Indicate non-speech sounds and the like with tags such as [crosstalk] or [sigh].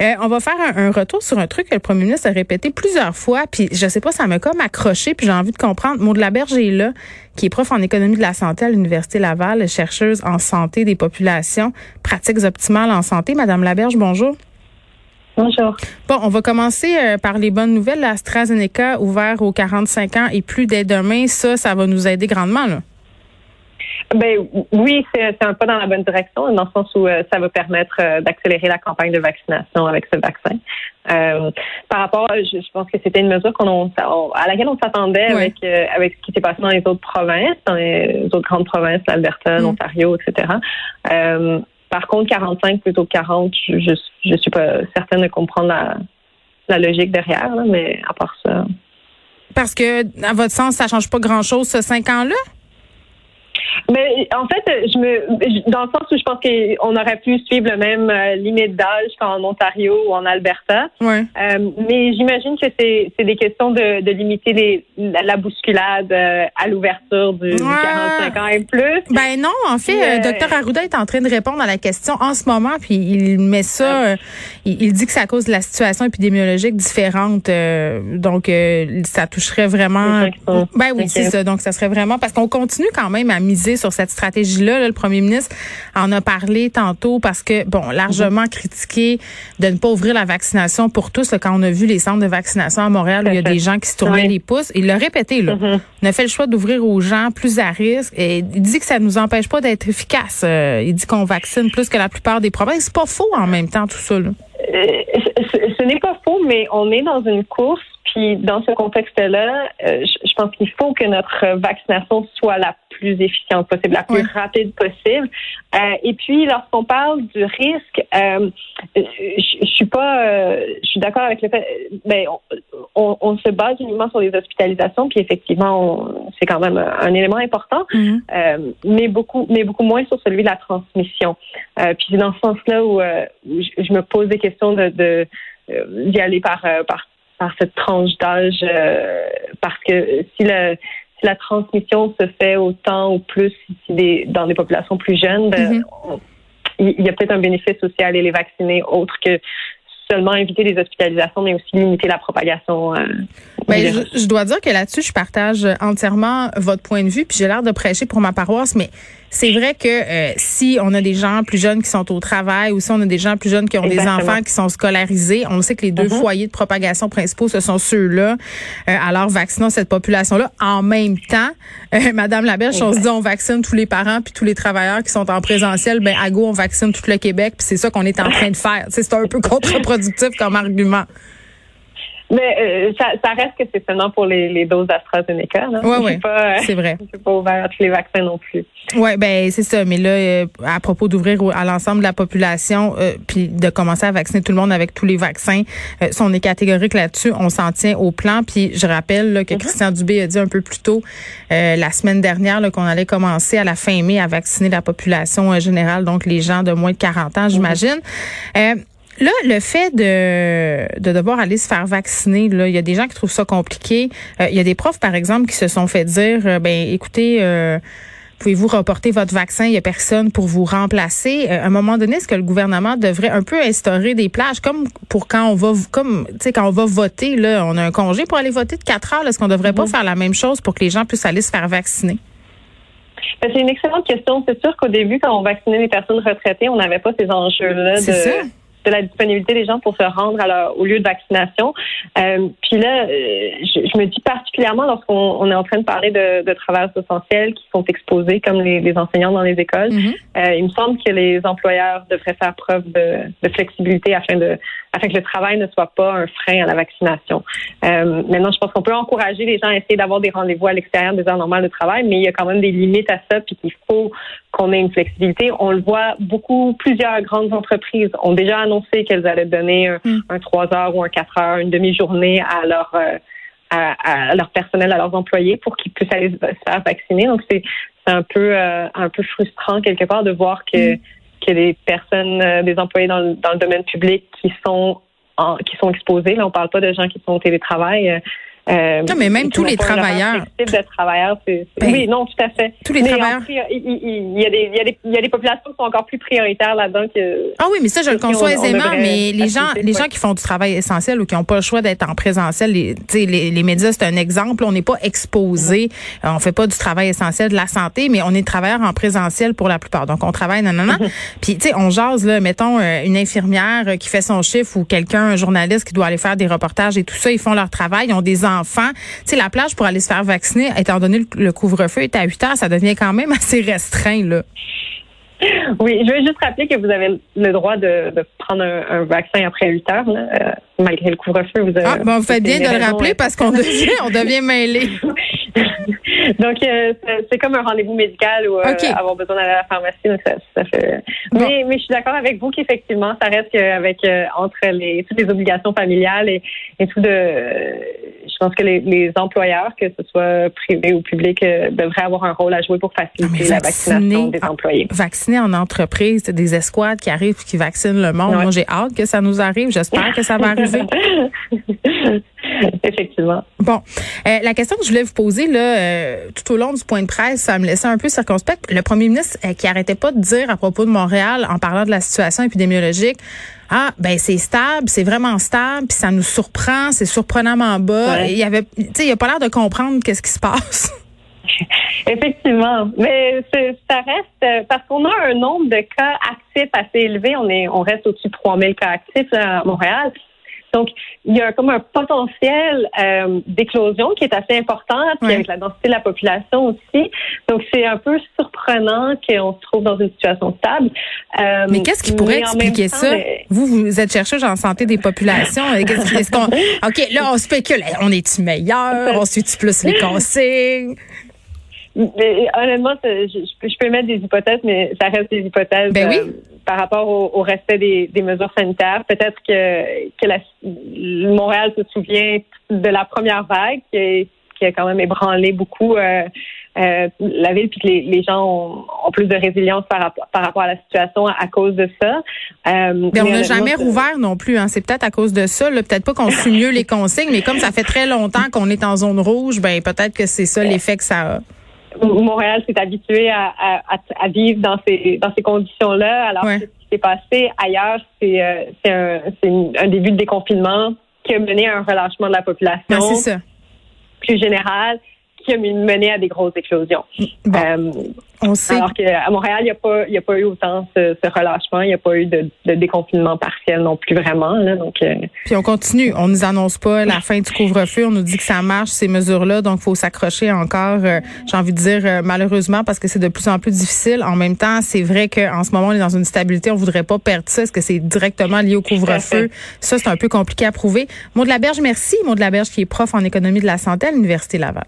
Euh, on va faire un, retour sur un truc que le premier ministre a répété plusieurs fois, puis je sais pas, ça m'a comme accroché, puis j'ai envie de comprendre. Maud Laberge est là, qui est prof en économie de la santé à l'Université Laval, chercheuse en santé des populations, pratiques optimales en santé. Madame Laberge, bonjour. Bonjour. Bon, on va commencer euh, par les bonnes nouvelles. L'AstraZeneca ouvert aux 45 ans et plus dès demain, ça, ça va nous aider grandement, là. Ben oui, c'est un pas dans la bonne direction, dans le sens où euh, ça va permettre euh, d'accélérer la campagne de vaccination avec ce vaccin. Euh, par rapport, je, pense que c'était une mesure qu'on à laquelle on s'attendait avec avec ce qui s'est passé dans les autres provinces, dans les autres grandes provinces, l'Alberta, mm. l'Ontario, etc. par contre, 45 plutôt que 40, je, je, suis pas certaine de comprendre la, la logique derrière, mais à part ça. Parce que, à votre sens, ça change pas grand-chose ce cinq ans-là? Mais en fait, je me, dans le sens où je pense qu'on aurait pu suivre le même euh, limite d'âge qu'en Ontario ou en Alberta. Ouais. Euh, mais j'imagine que c'est, c'est des questions de, de limiter les, la, bousculade euh, à l'ouverture du, 45 ans et plus. Ben non, en fait, docteur Arruda est en train de répondre à la question en ce moment, puis il met ça, il, il, dit que c'est à cause de la situation épidémiologique différente. donc, ça toucherait vraiment. Ben oui, c'est ça. Donc, ça serait vraiment parce qu'on continue quand même à miser sur cette stratégie-là. le premier ministre en a parlé tantôt parce que, bon, largement critiqué de ne pas ouvrir la vaccination pour tous. quand on a vu les centres de vaccination à Montréal, où il y a des gens qui se tournaient les pouces. Il l'a répété, là. Mm-hmm. On a fait le choix d'ouvrir aux gens plus à risque. Et il dit que ça ne nous empêche pas d'être efficace. Euh, il dit qu'on vaccine plus que la plupart des provinces. C'est pas faux en même temps, tout ça. Là. Euh, ce n'est pas faux, mais on est dans une course puis dans ce contexte-là, euh, je, pense qu'il faut que notre vaccination soit la plus efficiente possible, la plus rapide possible. Euh, et puis, lorsqu'on parle du risque, euh, je, je, suis pas, euh, je suis d'accord avec le fait, ben, on, on, se base uniquement sur les hospitalisations, puis effectivement, c'est quand même un élément important, euh, mais beaucoup, mais beaucoup moins sur celui de la transmission. puis c'est dans ce sens-là où, je, me pose des questions de, de d'y aller par, par par cette tranche d'âge parce que si le si la transmission se fait autant ou plus des, dans des populations plus jeunes, ben, mm-hmm. il y a peut-être un bénéfice aussi à aller les vacciner autre que seulement éviter les hospitalisations, mais aussi limiter la propagation. Euh, ben, je, dois dire que là-dessus, je partage entièrement votre point de vue, puis j'ai l'air de prêcher pour ma paroisse, mais c'est vrai que euh, si on a des gens plus jeunes qui sont au travail ou si on a des gens plus jeunes qui ont des enfants qui sont scolarisés, on sait que les deux mm-hmm. foyers de propagation principaux, ce sont ceux-là. Euh, alors, vaccinons cette population-là. En même temps, [laughs] euh, Madame Laberge, on se dit on vaccine tous les parents puis tous les travailleurs qui sont en présentiel, ben à go, on vaccine tout le Québec, puis c'est ça qu'on est en train de faire. C'est un peu [laughs] comme argument. Mais euh, ça, ça, reste que c'est seulement pour les, les doses AstraZeneca. Oui, oui, c'est vrai. [laughs] Je pas ouvert à tous les vaccins non plus. Oui, ben c'est ça. Mais là, euh, à propos d'ouvrir à l'ensemble de la population, euh, puis de commencer à vacciner tout le monde avec tous les vaccins, si on est catégorique là-dessus, on s'en tient au plan. Puis je rappelle là, que mm-hmm. Christian Dubé a dit un peu plus tôt la semaine dernière qu'on allait commencer à la fin mai à vacciner la population générale, donc les gens de moins de 40 ans, j'imagine. Mm-hmm. Là, le fait de, de devoir aller se faire vacciner, là, il y a des gens qui trouvent ça compliqué. Euh, il y a des profs, par exemple, qui se sont fait dire, euh, ben, écoutez, euh, pouvez-vous reporter votre vaccin? Il y a personne pour vous remplacer. à un moment donné, est-ce que le gouvernement devrait un peu instaurer des plages, comme pour quand on va, comme, tu sais, quand on va voter, là, on a un congé pour aller voter de quatre heures. Est-ce qu'on devrait pas mm-hmm. faire la même chose pour que les gens puissent aller se faire vacciner? Ben, c'est une excellente question. C'est sûr qu'au début, quand on vaccinait les personnes retraitées, on n'avait pas ces enjeux-là de, de la disponibilité des gens pour se rendre à leur, au lieu de vaccination. Euh, puis là, euh, je, me dis particulièrement lorsqu'on on est en train de parler de, de travailleurs essentiels qui sont exposés comme les, les enseignants dans les écoles, mm-hmm. euh, il me semble que les employeurs devraient faire preuve de, de, flexibilité afin de afin que le travail ne soit pas un frein à la vaccination. Euh, maintenant, je pense qu'on peut encourager les gens à essayer d'avoir des rendez-vous à l'extérieur des heures normales de travail, mais il y a quand même des limites à ça, puis qu'il faut qu'on ait une flexibilité. On le voit beaucoup, plusieurs grandes entreprises ont déjà annoncé qu'elles allaient donner un, 3 mm. heures ou un 4 heures, une demi-journée à leur euh, à, leur personnel, à leurs employés pour qu'ils puissent aller se faire vacciner. Donc c'est un peu euh, un peu frustrant quelque part de voir que mm. que les personnes, euh, des employés dans le, dans le domaine public qui sont en, qui sont exposés. Là, on parle pas de gens qui sont au télétravail. Euh, non, mais même tous les travailleurs. de travailleurs, ben, oui, non, tout à fait. Tous les travailleurs. Il y, a des, y y a populations qui sont encore plus prioritaires là-dedans que. Ah oui, mais ça, je le conçois aisément, mais les gens, les gens qui font du travail essentiel ou qui n'ont pas le choix d'être en présentiel, les, les, les médias, c'est un exemple. On n'est pas exposé. On fait pas du travail essentiel de la santé, mais on est travailleurs en présentiel pour la plupart. Donc, on travaille, non, non, non. [laughs] Puis, tu sais, on jase, là, mettons, euh, une infirmière qui fait son chiffre ou quelqu'un, un journaliste qui doit aller faire des reportages et tout ça, ils font leur travail, ils ont des enfants. Tu sais, la plage pour aller se faire vacciner, étant donné le couvre-feu est à 8 heures, ça devient quand même [laughs] assez restreint, là. Oui, je veux juste rappeler que vous avez le droit de, prendre un, vaccin après 8 heures, là, euh, malgré le couvre-feu. Vous, ah, bon, vous faites bien de le rappeler parce qu'on [laughs] devient, on devient mêlé. [laughs] donc, euh, c'est comme un rendez-vous médical ou euh, avoir besoin d'aller à la pharmacie. Donc ça, ça fait... mais, mais je suis d'accord avec vous qu'effectivement, ça reste qu'avec entre les toutes les obligations familiales et, et tout de, pense que les, les, employeurs, que ce soit privés ou publics, devraient avoir un rôle à jouer pour faciliter la vaccination des employés. Vacciner en entreprise, des escouades qui arrivent qui vaccinent le monde. Moi, j'ai hâte que ça nous arrive. J'espère que ça va arriver. [laughs] [laughs] Effectivement. Bon, euh, la question que je voulais vous poser là, euh, tout au long du point de presse, ça me laissait un peu circonspect. Le premier ministre euh, qui arrêtait pas de dire à propos de Montréal, en parlant de la situation épidémiologique, ah ben c'est stable, c'est vraiment stable, puis ça nous surprend, c'est surprenamment bas. Il y avait, tu sais, il a pas l'air de comprendre qu'est-ce qui se passe. [laughs] Effectivement, mais ça reste parce qu'on a un nombre de cas actifs assez élevé. On est, on reste au-dessus de 3000 cas actifs à Montréal. Donc, il y a comme un potentiel euh, d'éclosion qui est assez important, puis avec la densité de la population aussi. Donc, c'est un peu surprenant qu'on se trouve dans une situation stable. Euh, mais qu'est-ce qui pourrait expliquer ça? Vous, vous êtes chercheuse en santé des populations. Qu'on... [laughs] OK, là, on spécule. On est-tu meilleur? [laughs] On suit-tu plus les consignes? honnêtement, je, peux mettre des hypothèses, mais ça reste des hypothèses ben euh, par rapport au, respect des, mesures sanitaires. Peut-être que, que la, Montréal se souvient de la première vague qui, a quand même ébranlé beaucoup euh, euh, la ville, puis que les, gens ont, plus de résilience par rapport, par rapport à la situation à, cause de ça. mais on n'a jamais rouvert non plus. Hein. C'est peut-être à cause de ça. Peut-être pas qu'on suit mieux les consignes, mais comme ça fait très longtemps qu'on est en zone rouge, ben peut-être que c'est ça l'effet que ça a. Montréal s'est habitué à, à, à, vivre dans ces dans ces conditions-là. Alors ce qui s'est passé ailleurs, c'est euh, un, début de déconfinement qui a mené à un relâchement de la population. c'est ça. Plus général, qui a mené à des grosses éclosions. Euh, on sait. Alors qu'à Montréal, il n'y a pas, il a pas eu autant ce, relâchement, il n'y a pas eu de, déconfinement partiel non plus vraiment. Là, donc. Euh, Puis on continue, on nous annonce pas la fin du couvre-feu, on nous dit que ça marche ces mesures-là, donc faut s'accrocher encore. Euh, j'ai envie de dire malheureusement parce que c'est de plus en plus difficile. En même temps, c'est vrai qu'en ce moment on est dans une stabilité, on voudrait pas perdre ça. Est-ce que c'est directement lié au couvre-feu? Ça, c'est un peu compliqué à prouver. Maud de la Berge, merci. Maud de la Berge qui est prof en économie de la santé à l'université Laval.